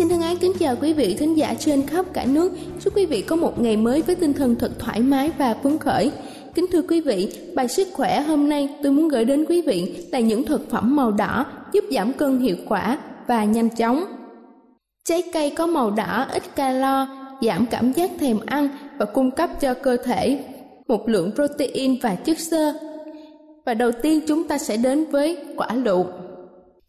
Xin thân ái kính chào quý vị thính giả trên khắp cả nước. Chúc quý vị có một ngày mới với tinh thần thật thoải mái và phấn khởi. Kính thưa quý vị, bài sức khỏe hôm nay tôi muốn gửi đến quý vị là những thực phẩm màu đỏ giúp giảm cân hiệu quả và nhanh chóng. Trái cây có màu đỏ ít calo, giảm cảm giác thèm ăn và cung cấp cho cơ thể một lượng protein và chất xơ. Và đầu tiên chúng ta sẽ đến với quả lựu.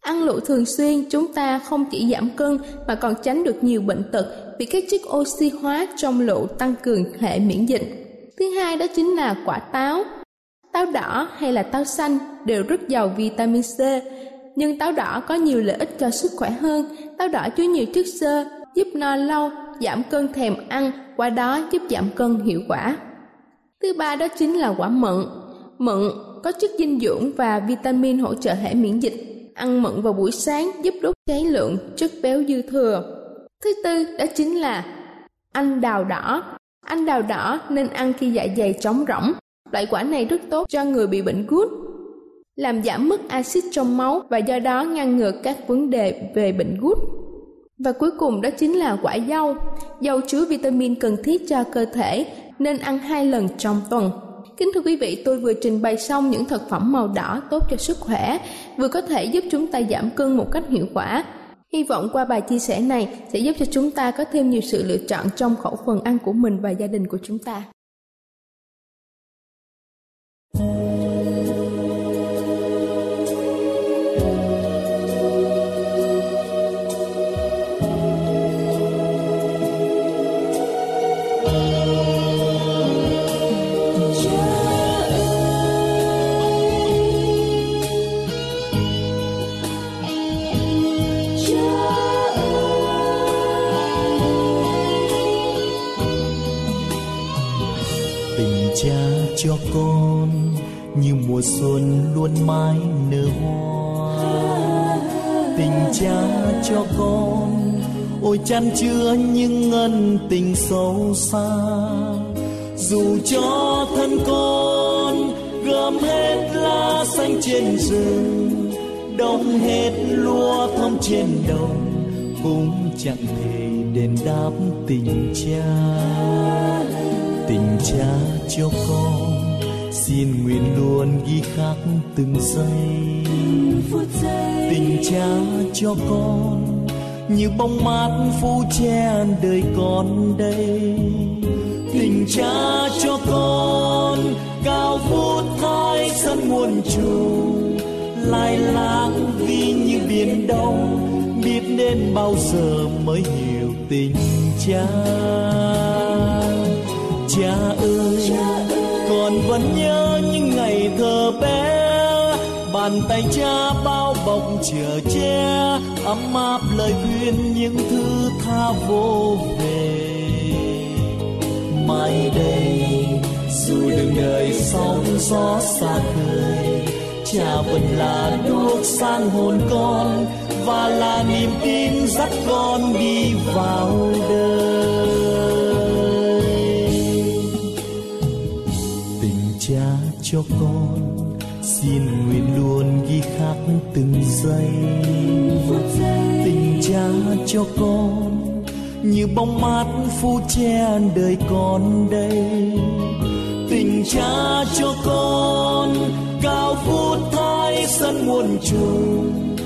Ăn lựu thường xuyên chúng ta không chỉ giảm cân mà còn tránh được nhiều bệnh tật vì các chất oxy hóa trong lựu tăng cường hệ miễn dịch. Thứ hai đó chính là quả táo. Táo đỏ hay là táo xanh đều rất giàu vitamin C, nhưng táo đỏ có nhiều lợi ích cho sức khỏe hơn. Táo đỏ chứa nhiều chất xơ, giúp no lâu, giảm cân thèm ăn, qua đó giúp giảm cân hiệu quả. Thứ ba đó chính là quả mận. Mận có chất dinh dưỡng và vitamin hỗ trợ hệ miễn dịch ăn mận vào buổi sáng giúp đốt cháy lượng chất béo dư thừa. Thứ tư đó chính là anh đào đỏ. Anh đào đỏ nên ăn khi dạ dày trống rỗng. Loại quả này rất tốt cho người bị bệnh gút, làm giảm mức axit trong máu và do đó ngăn ngừa các vấn đề về bệnh gút. Và cuối cùng đó chính là quả dâu. Dâu chứa vitamin cần thiết cho cơ thể nên ăn hai lần trong tuần. Kính thưa quý vị, tôi vừa trình bày xong những thực phẩm màu đỏ tốt cho sức khỏe, vừa có thể giúp chúng ta giảm cân một cách hiệu quả. Hy vọng qua bài chia sẻ này sẽ giúp cho chúng ta có thêm nhiều sự lựa chọn trong khẩu phần ăn của mình và gia đình của chúng ta. Như mùa xuân luôn mãi nở hoa. Tình cha cho con, ôi chan chứa những ân tình sâu xa. Dù cho thân con gom hết lá xanh trên rừng đông hết lúa thơm trên đồng, cũng chẳng thể đền đáp tình cha. Tình cha cho con xin nguyện luôn ghi khắc từng giây. Tình cha cho con như bóng mát phủ che đời con đây. Tình cha cho con cao vút thái sân muôn trùng, lai lang vì như biển đông, biết đến bao giờ mới hiểu tình cha. Cha ơi con vẫn nhớ những ngày thơ bé. Bàn tay cha bao bọc chở che, ấm áp lời khuyên những thứ tha vô về. Mai đây, dù đường đời sóng gió xa khơi, cha vẫn là đuốc sang hồn con và là niềm tin dắt con đi vào đời. Cho con. Xin nguyện luôn ghi khắc từng giây. Tình cha cho con như bóng mát phu che đời con đây. Tình cha cho con cao phút thái sân muôn trùng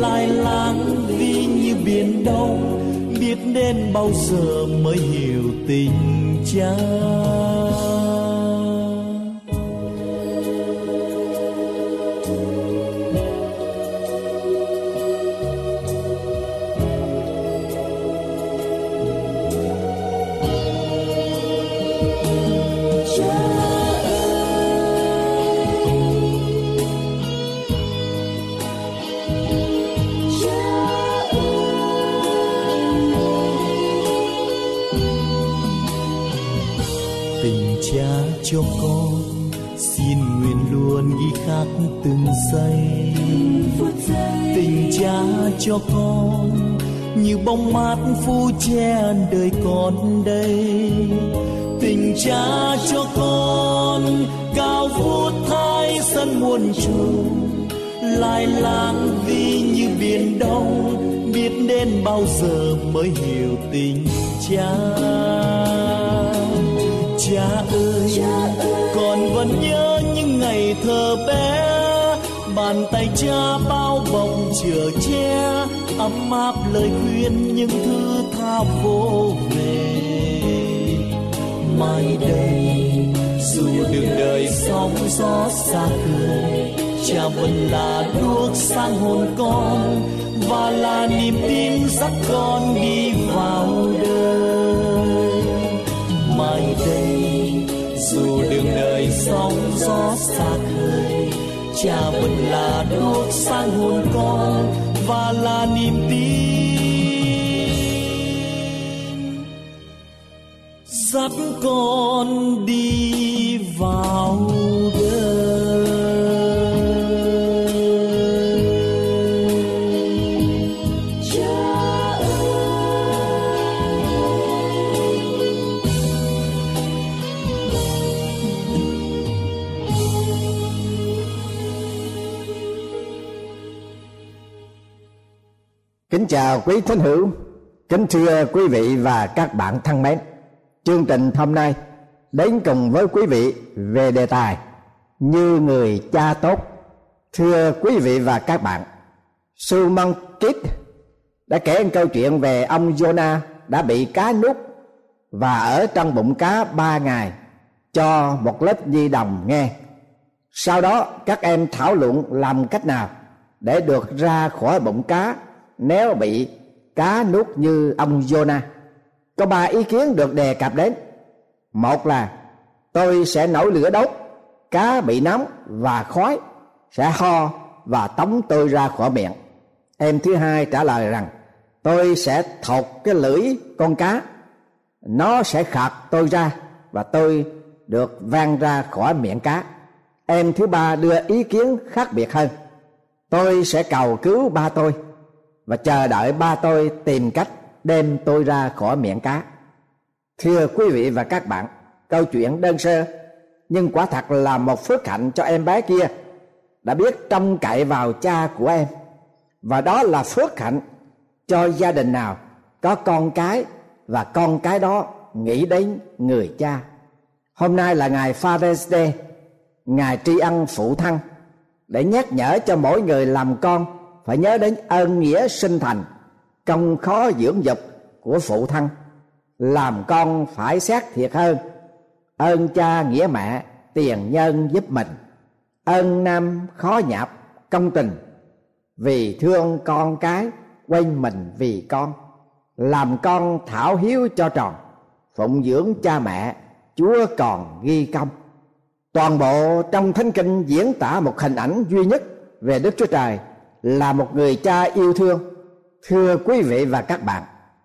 lai lang vì như biển đông, biết đến bao giờ mới hiểu tình cha. Cho con. Xin nguyện luôn ghi khắc từng giây. Tình cha cho con, như bóng mát phu che đời con đây. Tình cha cho con, cao vút thái sân muôn trùng. Lai lang đi như biển đông, biết đến bao giờ mới hiểu tình cha. Cha ơi vẫn nhớ những ngày thơ bé. Bàn tay cha bao bọc chở che, ấm áp lời khuyên những thứ tha vô về. Mai đây, dù đường đời sóng gió xa cười, cha vẫn là đuốc sang hồn con, và là niềm tin dắt con đi vào đời. Mai đây, dù đường đời sóng gió xa khơi. Cha vẫn là đốt sáng hồn con và là niềm tin. Dắt con đi vào Kính chào quý thính hữu, kính thưa quý vị và các bạn thân mến. Chương trình hôm nay đến cùng với quý vị về đề tài như người cha tốt. Thưa quý vị và các bạn, Suman Kit đã kể một câu chuyện về ông Jonah đã bị cá nuốt và ở trong bụng cá ba ngày cho một lớp di đồng nghe. Sau đó các em thảo luận làm cách nào để được ra khỏi bụng cá nếu bị cá nuốt như ông Jonah. Có ba ý kiến được đề cập đến. Một là tôi sẽ nổi lửa đốt, cá bị nóng và khói sẽ ho và tống tôi ra khỏi miệng. Em thứ hai trả lời rằng tôi sẽ thột cái lưỡi con cá, nó sẽ khạc tôi ra và tôi được vang ra khỏi miệng cá. Em thứ ba đưa ý kiến khác biệt hơn. Tôi sẽ cầu cứu ba tôi và chờ đợi ba tôi tìm cách đem tôi ra khỏi miệng cá. Thưa quý vị và các bạn, câu chuyện đơn sơ, nhưng quả thật là một phước hạnh cho em bé kia, đã biết trông cậy vào cha của em. Và đó là phước hạnh cho gia đình nào có con cái và con cái đó nghĩ đến người cha. Hôm nay là ngày Father's Day, ngày tri ân phụ thân, để nhắc nhở cho mỗi người làm con phải nhớ đến ơn nghĩa sinh thành công khó dưỡng dục của phụ thân. Làm con phải xét thiệt hơn. Ơn cha nghĩa mẹ, tiền nhân giúp mình. Ơn nam khó nhạp, công tình. Vì thương con cái, quên mình vì con. Làm con thảo hiếu cho tròn, phụng dưỡng cha mẹ, chúa còn ghi công. Toàn bộ trong thánh kinh diễn tả một hình ảnh duy nhất về Đức Chúa Trời là một người cha yêu thương. Thưa quý vị và các bạn,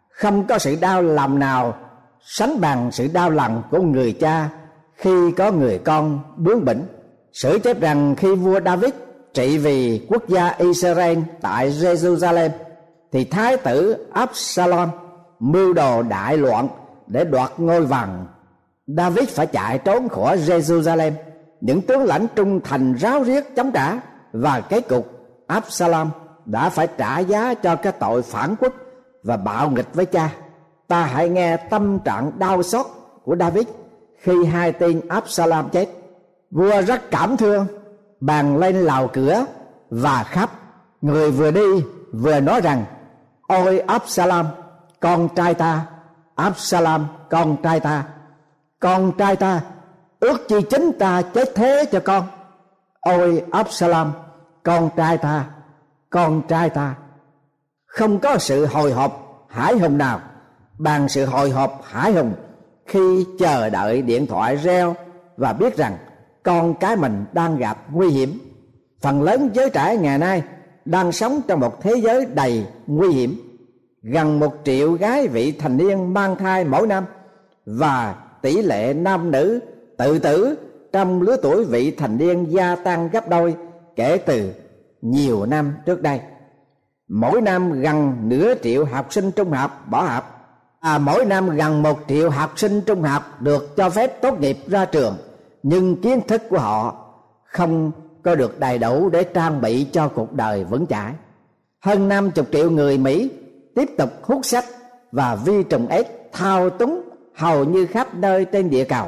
không có sự đau lòng nào sánh bằng sự đau lòng của người cha khi có người con bướng bỉnh. Sử chép rằng khi vua David trị vì quốc gia Israel tại Jerusalem thì thái tử Absalom mưu đồ đại loạn để đoạt ngôi vàng. David phải chạy trốn khỏi Jerusalem. Những tướng lãnh trung thành ráo riết chống trả và cái cục Absalom đã phải trả giá cho cái tội phản quốc và bạo nghịch với cha. Ta hãy nghe tâm trạng đau xót của David khi hai tên Absalom chết. Vua rất cảm thương, bàn lên lào cửa và khắp. Người vừa đi vừa nói rằng: Ôi Absalom, con trai ta, Absalom, con trai ta, con trai ta, ước chi chính ta chết thế cho con. Ôi Absalom, con trai ta, con trai ta. Không có sự hồi hộp hải hùng nào. Bằng sự hồi hộp hải hùng khi chờ đợi điện thoại reo và biết rằng con cái mình đang gặp nguy hiểm. Phần lớn giới trẻ ngày nay đang sống trong một thế giới đầy nguy hiểm. Gần một triệu gái vị thành niên mang thai mỗi năm và tỷ lệ nam nữ tự tử trong lứa tuổi vị thành niên gia tăng gấp đôi kể từ nhiều năm trước đây. Mỗi năm gần nửa triệu học sinh trung học bỏ học à, mỗi năm gần một triệu học sinh trung học được cho phép tốt nghiệp ra trường. Nhưng kiến thức của họ không có được đầy đủ để trang bị cho cuộc đời vững chãi. Hơn năm chục triệu người Mỹ tiếp tục hút sách và vi trùng ếch thao túng hầu như khắp nơi trên địa cầu.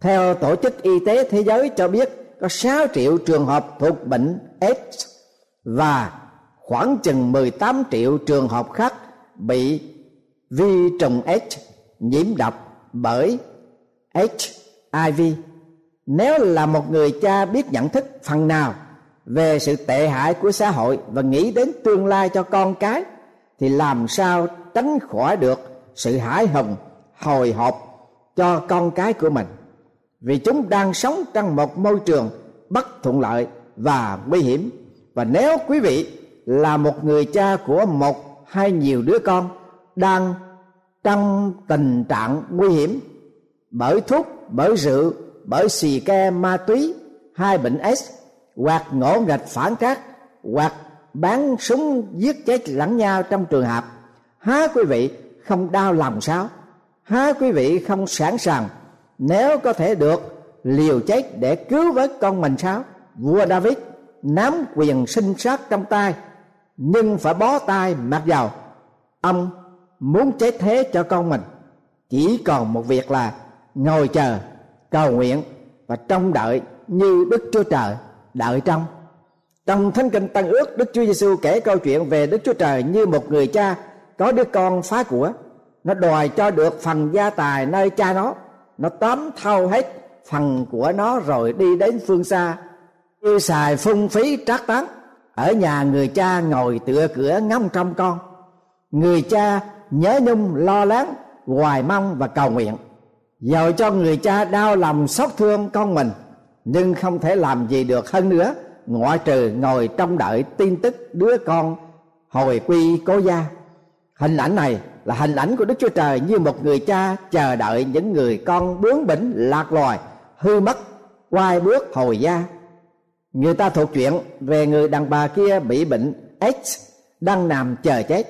Theo Tổ chức Y tế Thế giới cho biết có 6 triệu trường hợp thuộc bệnh AIDS và khoảng chừng 18 triệu trường hợp khác bị vi trùng H nhiễm độc bởi HIV. Nếu là một người cha biết nhận thức phần nào về sự tệ hại của xã hội và nghĩ đến tương lai cho con cái, thì làm sao tránh khỏi được sự hãi hùng, hồi hộp cho con cái của mình vì chúng đang sống trong một môi trường bất thuận lợi và nguy hiểm. Và nếu quý vị là một người cha của một hay nhiều đứa con đang trong tình trạng nguy hiểm bởi thuốc, bởi rượu, bởi xì ke, ma túy hai bệnh S hoặc ngỗ nghịch phản trác hoặc bán súng giết chết lẫn nhau trong trường hợp, há quý vị không đau lòng sao? Há quý vị không sẵn sàng nếu có thể được, liều chết để cứu vớt con mình sao? Vua david nắm quyền sinh sát trong tay, nhưng phải bó tay mặc dầu ông muốn chết thế cho con mình. Chỉ còn một việc là ngồi chờ, cầu nguyện và trông đợi như đức chúa trời đợi trong. Trong thánh kinh tăng ước, đức chúa giêsu kể câu chuyện về đức chúa trời như một người cha có đứa con phá của. Nó đòi cho được phần gia tài nơi cha nó nó tóm thâu hết phần của nó rồi đi đến phương xa. Tiêu xài phung phí trác tán, ở nhà người cha ngồi tựa cửa ngắm trong con. Người cha nhớ nhung, lo lắng, hoài mong và cầu nguyện. Dầu cho người cha đau lòng, xót thương con mình, nhưng không thể làm gì được hơn nữa. Ngoại trừ ngồi trong đợi tin tức đứa con hồi quy cố gia. Hình ảnh này là hình ảnh của đức chúa trời như một người cha chờ đợi những người con bướng bỉnh, lạc loài, hư mất, quay bước hồi gia. Người ta thuộc chuyện về người đàn bà kia bị bệnh AIDS, đang nằm chờ chết.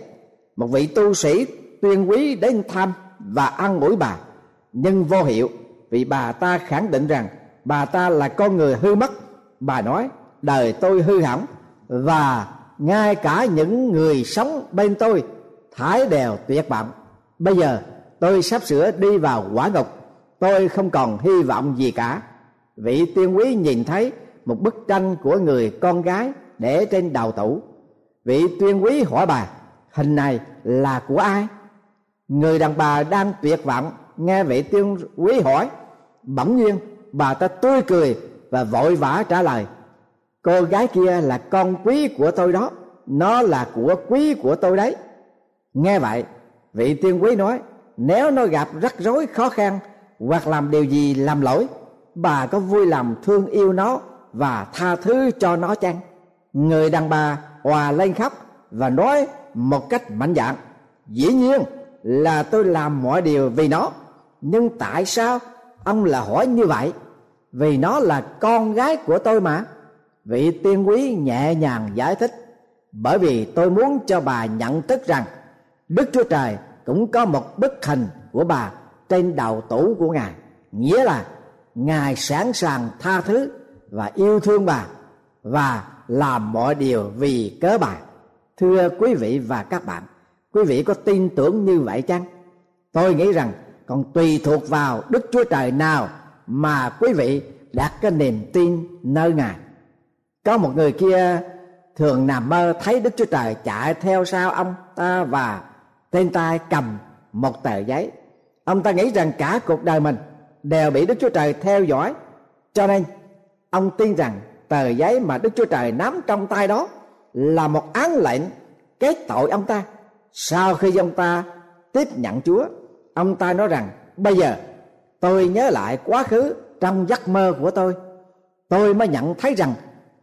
Một vị tu sĩ tuyên quý đến thăm và ăn ủi bà. Nhưng vô hiệu, vì bà ta khẳng định rằng bà ta là con người hư mất. Bà nói, đời tôi hư hỏng và ngay cả những người sống bên tôi thái đều tuyệt vọng. Bây giờ tôi sắp sửa đi vào quả ngục. Tôi không còn hy vọng gì cả. Vị tiên quý nhìn thấy một bức tranh của người con gái để trên đầu tủ. Vị tuyên quý hỏi bà, hình này là của ai? Người đàn bà đang tuyệt vọng nghe vị tiên quý hỏi. Bỗng nhiên, bà ta tươi cười và vội vã trả lời, cô gái kia là con quý của tôi đó. Nó là của quý của tôi đấy nghe vậy, vị tiên quý nói, nếu nó gặp rắc rối khó khăn hoặc làm điều gì làm lỗi, bà có vui lòng thương yêu nó và tha thứ cho nó chăng? Người đàn bà hòa lên khóc và nói một cách mạnh dạn, dĩ nhiên là tôi làm mọi điều vì nó, nhưng tại sao ông là hỏi như vậy? Vì nó là con gái của tôi mà. Vị tiên quý nhẹ nhàng giải thích, bởi vì tôi muốn cho bà nhận thức rằng đức chúa trời cũng có một bức hình của bà trên đầu tủ của ngài. Nghĩa là ngài sẵn sàng tha thứ và yêu thương bà và làm mọi điều vì cớ bà. Thưa quý vị và các bạn, quý vị có tin tưởng như vậy chăng? Tôi nghĩ rằng còn tùy thuộc vào đức chúa trời nào mà quý vị đặt cái niềm tin nơi ngài. Có một người kia thường nằm mơ thấy đức chúa trời chạy theo sau ông ta và trên tay cầm một tờ giấy. Ông ta nghĩ rằng cả cuộc đời mình đều bị đức chúa trời theo dõi. Cho nên, ông tin rằng tờ giấy mà đức chúa trời nắm trong tay đó là một án lệnh kết tội ông ta. Sau khi ông ta tiếp nhận chúa, ông ta nói rằng, bây giờ tôi nhớ lại quá khứ trong giấc mơ của tôi. Tôi mới nhận thấy rằng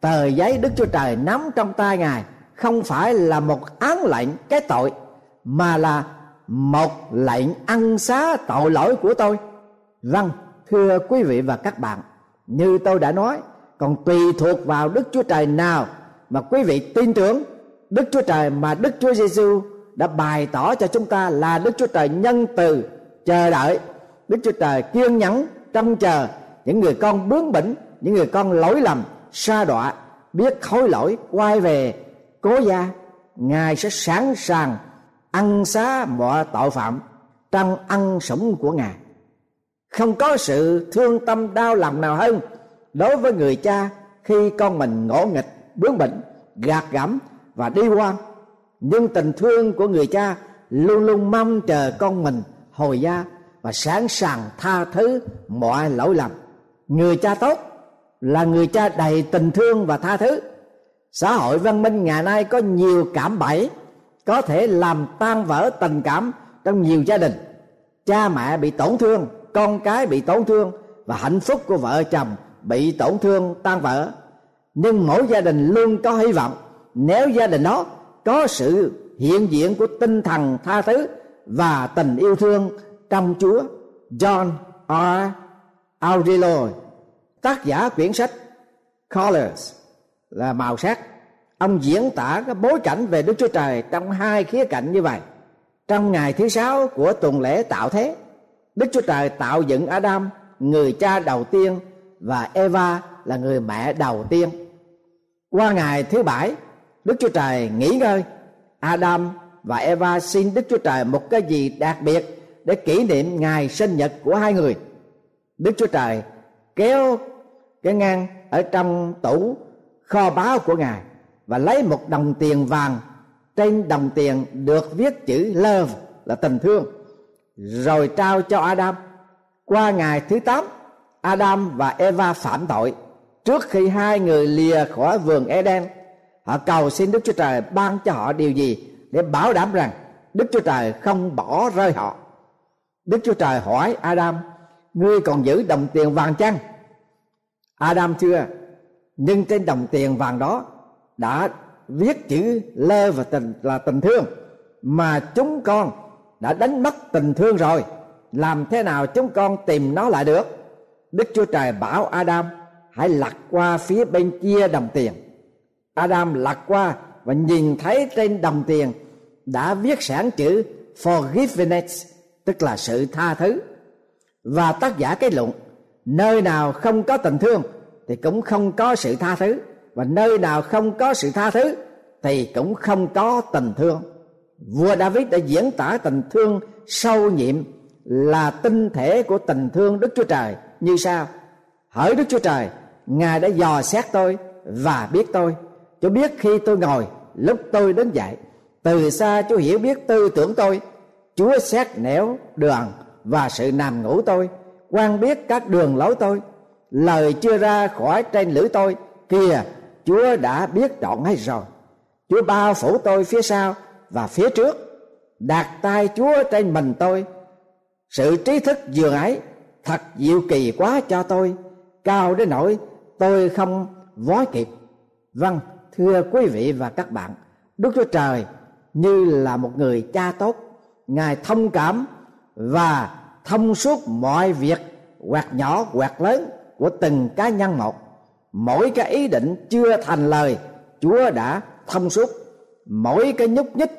tờ giấy đức chúa trời nắm trong tay ngài không phải là một án lệnh cái tội mà là một lệnh ăn xá tội lỗi của tôi. Vâng thưa quý vị và các bạn, như tôi đã nói, còn tùy thuộc vào đức chúa trời nào mà quý vị tin tưởng, đức chúa trời mà đức chúa giêsu đã bày tỏ cho chúng ta là đức chúa trời nhân từ, chờ đợi. Đức chúa trời kiên nhẫn, trông chờ những người con bướng bỉnh, những người con lỗi lầm, sa đọa, biết hối lỗi, quay về, cố gia. Ngài sẽ sẵn sàng ăn xá mọi tội phạm trong ăn sủng của ngài. Không có sự thương tâm đau lòng nào hơn đối với người cha khi con mình ngỗ nghịch, bướng bỉnh, gạt gẫm và đi quan nhưng tình thương của người cha luôn luôn mong chờ con mình hồi gia và sẵn sàng tha thứ mọi lỗi lầm. Người cha tốt là người cha đầy tình thương và tha thứ. Xã hội văn minh ngày nay có nhiều cảm bẫy có thể làm tan vỡ tình cảm trong nhiều gia đình. Cha mẹ bị tổn thương, con cái bị tổn thương và hạnh phúc của vợ chồng bị tổn thương, tan vỡ. Nhưng mỗi gia đình luôn có hy vọng nếu gia đình đó có sự hiện diện của tinh thần tha thứ và tình yêu thương trong Chúa. John R. Aurelio tác giả quyển sách Colors, là màu sắc ông diễn tả cái bối cảnh về Đức Chúa Trời trong hai khía cạnh như vậy. Trong ngày thứ sáu của tuần lễ tạo thế, Đức Chúa Trời tạo dựng Adam, người cha đầu tiên, và Eva là người mẹ đầu tiên. Qua ngày thứ bảy, Đức Chúa Trời nghỉ ngơi. Adam và Eva xin Đức Chúa Trời một cái gì đặc biệt để kỷ niệm ngày sinh nhật của hai người. Đức Chúa Trời kéo cái ngang ở trong tủ kho báu của ngài và lấy một đồng tiền vàng. Trên đồng tiền được viết chữ love, là tình thương. Rồi trao cho Adam. Qua ngày thứ tám, Adam và Eva phạm tội. Trước khi hai người lìa khỏi vườn Eden, họ cầu xin Đức Chúa Trời ban cho họ điều gì để bảo đảm rằng Đức Chúa Trời không bỏ rơi họ. Đức Chúa Trời hỏi Adam, ngươi còn giữ đồng tiền vàng chăng? Adam chưa nhưng trên đồng tiền vàng đó đã viết chữ lơ và tình là tình thương, mà chúng con đã đánh mất tình thương rồi. Làm thế nào chúng con tìm nó lại được? Đức chúa trời bảo adam, hãy lật qua phía bên kia đồng tiền. Adam lật qua và nhìn thấy trên đồng tiền đã viết sẵn chữ forgiveness tức là sự tha thứ. Và tác giả kết luận, nơi nào không có tình thương thì cũng không có sự tha thứ và nơi nào không có sự tha thứ, thì cũng không có tình thương. Vua david đã diễn tả tình thương sâu nhiệm là tinh thể của tình thương đức chúa trời. Như sau, hỡi đức chúa trời, ngài đã dò xét tôi và biết tôi. Chúa biết khi tôi ngồi, lúc tôi đến dậy, từ xa chúa hiểu biết tư tưởng tôi. Chúa xét nẻo đường và sự nằm ngủ tôi, quan biết các đường lối tôi. Lời chưa ra khỏi trên lưỡi tôi, kìa chúa đã biết trọn hay rồi. Chúa bao phủ tôi phía sau và phía trước, đặt tay chúa trên mình tôi. Sự trí thức vừa ấy thật diệu kỳ quá cho tôi. Cao đến nỗi tôi không vói kịp. Vâng thưa quý vị và các bạn, đức chúa trời như là một người cha tốt. Ngài thông cảm và thông suốt mọi việc quạt nhỏ quạt lớn của từng cá nhân một mỗi cái ý định chưa thành lời, chúa đã thông suốt. Mỗi cái nhúc nhích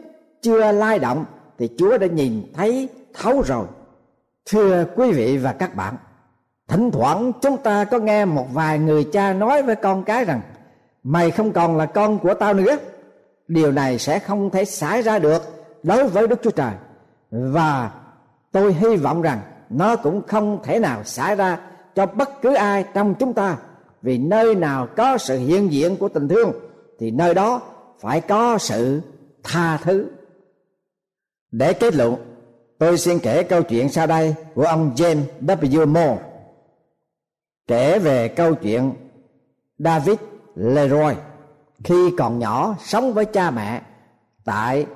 chưa lai động thì chúa đã nhìn thấy, thấu rồi. Thưa quý vị và các bạn, thỉnh thoảng chúng ta có nghe một vài người cha nói với con cái rằng, mày không còn là con của tao nữa. Điều này sẽ không thể xảy ra được đối với đức chúa trời. Và tôi hy vọng rằng nó cũng không thể nào xảy ra cho bất cứ ai trong chúng ta vì nơi nào có sự hiện diện của tình thương thì nơi đó phải có sự tha thứ để kết luận tôi xin kể câu chuyện sau đây của ông James W. Moore kể về câu chuyện David Leroy khi còn nhỏ sống với cha mẹ tại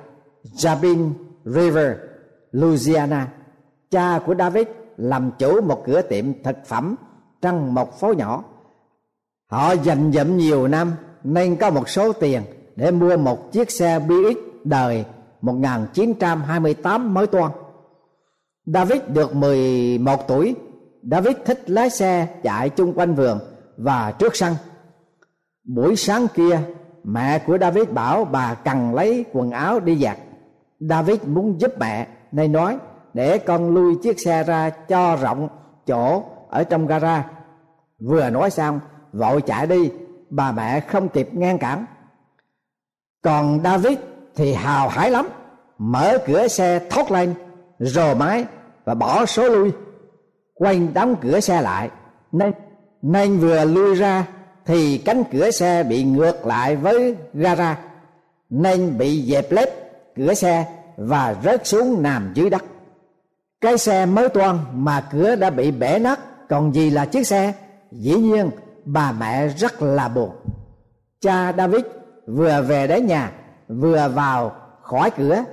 Jabin River, Louisiana. Cha của David làm chủ một cửa tiệm thực phẩm trong một phố nhỏ. Họ dành dụm nhiều năm nên có một số tiền để mua một chiếc xe Buick đời 1928 mới toan. David được 11 tuổi, David thích lái xe chạy chung quanh vườn và trước sân. Buổi sáng kia, mẹ của David bảo bà cần lấy quần áo đi giặt. David muốn giúp mẹ nên nói để con lui chiếc xe ra cho rộng chỗ ở trong gara. Vừa nói xong, vội chạy đi, bà mẹ không kịp ngăn cản. Còn David thì hào hái lắm, mở cửa xe thoát lên, rồ máy và bỏ số lui. Quanh đóng cửa xe lại nên nên vừa lui ra thì cánh cửa xe bị ngược lại với gara nên bị dẹp lép cửa xe và rớt xuống nằm dưới đất. Cái xe mới toan mà cửa đã bị bể nát còn gì là chiếc xe? Dĩ nhiên bà mẹ rất là buồn. Cha david vừa về đến nhà, vừa vào khỏi cửa,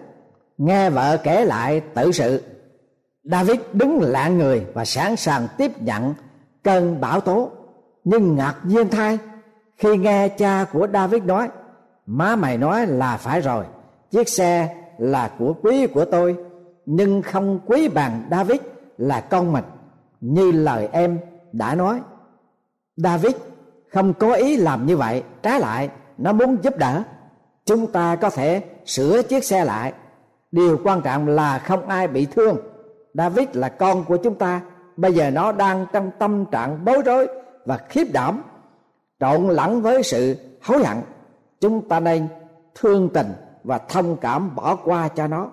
nghe vợ kể lại tự sự. David đứng lặng người và sẵn sàng tiếp nhận cơn bão tố. Nhưng ngạc nhiên thay, khi nghe cha của David nói, má mày nói là phải rồi, chiếc xe là của quý của tôi, nhưng không quý bằng David là con mình. Như lời em đã nói. David không có ý làm như vậy, trái lại, nó muốn giúp đỡ. Chúng ta có thể sửa chiếc xe lại. Điều quan trọng là không ai bị thương. David là con của chúng ta. Bây giờ nó đang trong tâm trạng bối rối và khiếp đảm, trộn lẫn với sự hối hận. Chúng ta nên thương tình và thông cảm bỏ qua cho nó.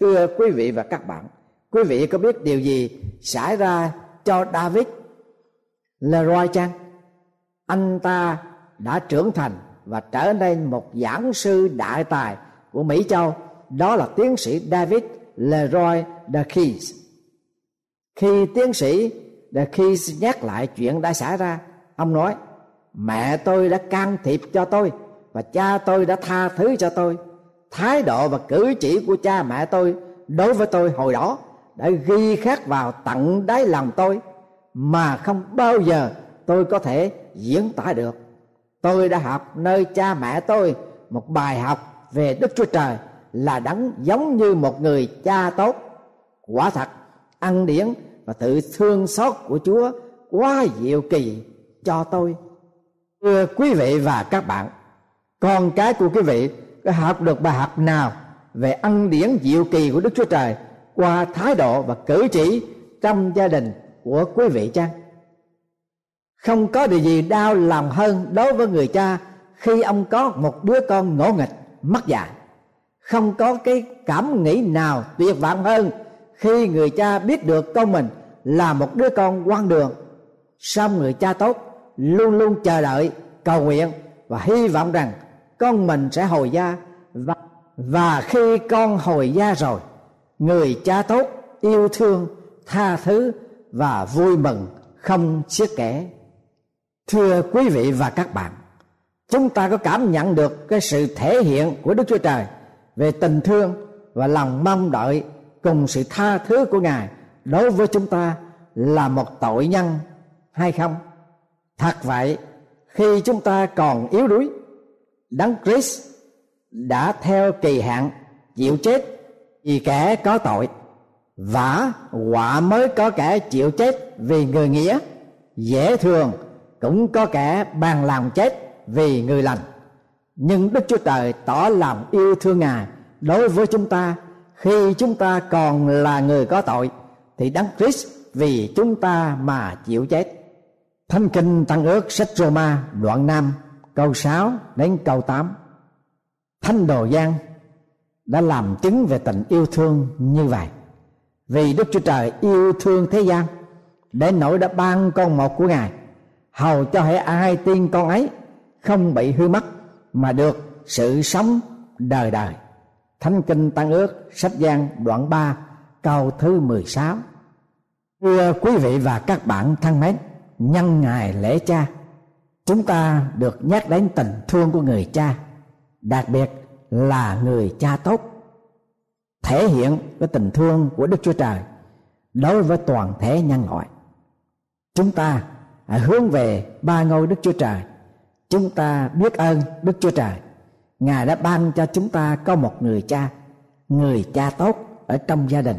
Thưa quý vị và các bạn, quý vị có biết điều gì xảy ra cho David? Leroy chăng anh ta đã trưởng thành và trở nên một giảng sư đại tài của Mỹ Châu. Đó là tiến sĩ David Leroy de Keys khi tiến sĩ de Keys nhắc lại chuyện đã xảy ra, ông nói, mẹ tôi đã can thiệp cho tôi và cha tôi đã tha thứ cho tôi. Thái độ và cử chỉ của cha mẹ tôi đối với tôi hồi đó đã ghi khắc vào tận đáy lòng tôi mà không bao giờ tôi có thể diễn tả được. Tôi đã học nơi cha mẹ tôi một bài học về đức chúa trời là đấng giống như một người cha tốt. Quả thật, ăn điển và tự thương xót của chúa quá diệu kỳ cho tôi. Thưa quý vị và các bạn, con cái của quý vị có học được bài học nào về ăn điển diệu kỳ của đức chúa trời qua thái độ và cử chỉ trong gia đình của quý vị chăng? Không có điều gì đau lòng hơn đối với người cha khi ông có một đứa con ngỗ nghịch mất dạy không có cái cảm nghĩ nào tuyệt vọng hơn khi người cha biết được con mình là một đứa con quan đường. Song người cha tốt luôn luôn chờ đợi cầu nguyện và hy vọng rằng con mình sẽ hồi gia và, và khi con hồi gia rồi người cha tốt yêu thương tha thứ và vui mừng không chia kể thưa quý vị và các bạn, chúng ta có cảm nhận được cái sự thể hiện của đức chúa trời về tình thương và lòng mong đợi cùng sự tha thứ của ngài đối với chúng ta là một tội nhân hay không? Thật vậy, khi chúng ta còn yếu đuối, đấng Christ đã theo kỳ hạn chịu chết vì kẻ có tội vả quả mới có kẻ chịu chết vì người nghĩa. Dễ thường cũng có kẻ bàn lòng chết vì người lành. Nhưng đức chúa trời tỏ lòng yêu thương ngài đối với chúng ta. Khi chúng ta còn là người có tội, thì đấng Christ vì chúng ta mà chịu chết. Thánh kinh Tăng ước sách Roma, đoạn 5 câu 6 đến câu 8 Thánh Đồ Giang đã làm chứng về tình yêu thương như vậy vì Đức Chúa Trời yêu thương thế gian để nỗi đã ban con một của Ngài hầu cho hệ ai tin con ấy không bị hư mất mà được sự sống đời đời. Thánh kinh Tăng ước sách Giang đoạn 3 câu thứ 16. Thưa quý vị và các bạn thân mến, nhân ngày lễ cha, chúng ta được nhắc đến tình thương của người cha, đặc biệt là người cha tốt, thể hiện cái tình thương của Đức Chúa Trời đối với toàn thể nhân loại. Chúng ta hãy hướng về ba ngôi Đức Chúa Trời. Chúng ta biết ơn Đức Chúa Trời. Ngài đã ban cho chúng ta có một người cha, người cha tốt ở trong gia đình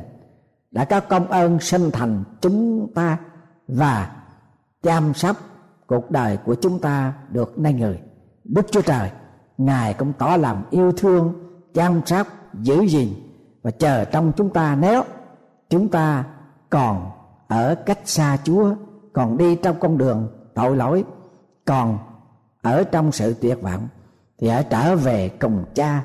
đã có công ơn sinh thành chúng ta và chăm sóc cuộc đời của chúng ta được nay người đức chúa trời ngài cũng tỏ lòng yêu thương chăm sóc giữ gìn và chờ trong chúng ta nếu chúng ta còn ở cách xa chúa, còn đi trong con đường tội lỗi, còn ở trong sự tuyệt vọng, thì hãy trở về cùng cha.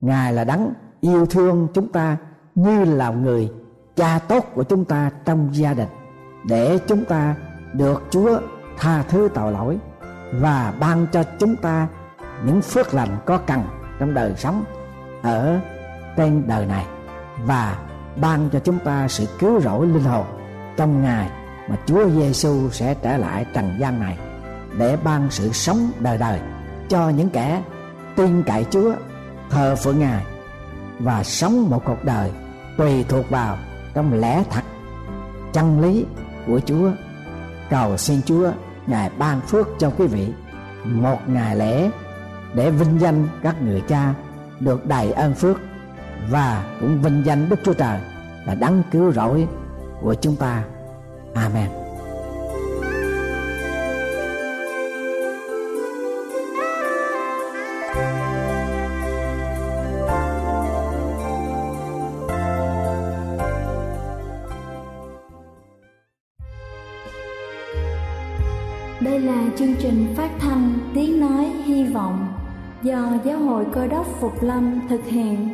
Ngài là đấng yêu thương chúng ta như là người cha tốt của chúng ta trong gia đình, để chúng ta được Chúa tha thứ tội lỗi và ban cho chúng ta những phước lành có cần trong đời sống ở trên đời này và ban cho chúng ta sự cứu rỗi linh hồn trong ngày mà Chúa Giêsu sẽ trở lại trần gian này để ban sự sống đời đời cho những kẻ tin cậy Chúa, thờ phượng Ngài và sống một cuộc đời tùy thuộc vào trong lẽ thật, chân lý của Chúa. Cầu xin Chúa, ngài ban phước cho quý vị một ngày lễ để vinh danh các người cha được đầy ơn phước và cũng vinh danh Đức Chúa Trời là đấng cứu rỗi của chúng ta. Amen. Đây là chương trình phát thanh Tiếng Nói Hy Vọng do Giáo hội Cơ đốc Phục Lâm thực hiện.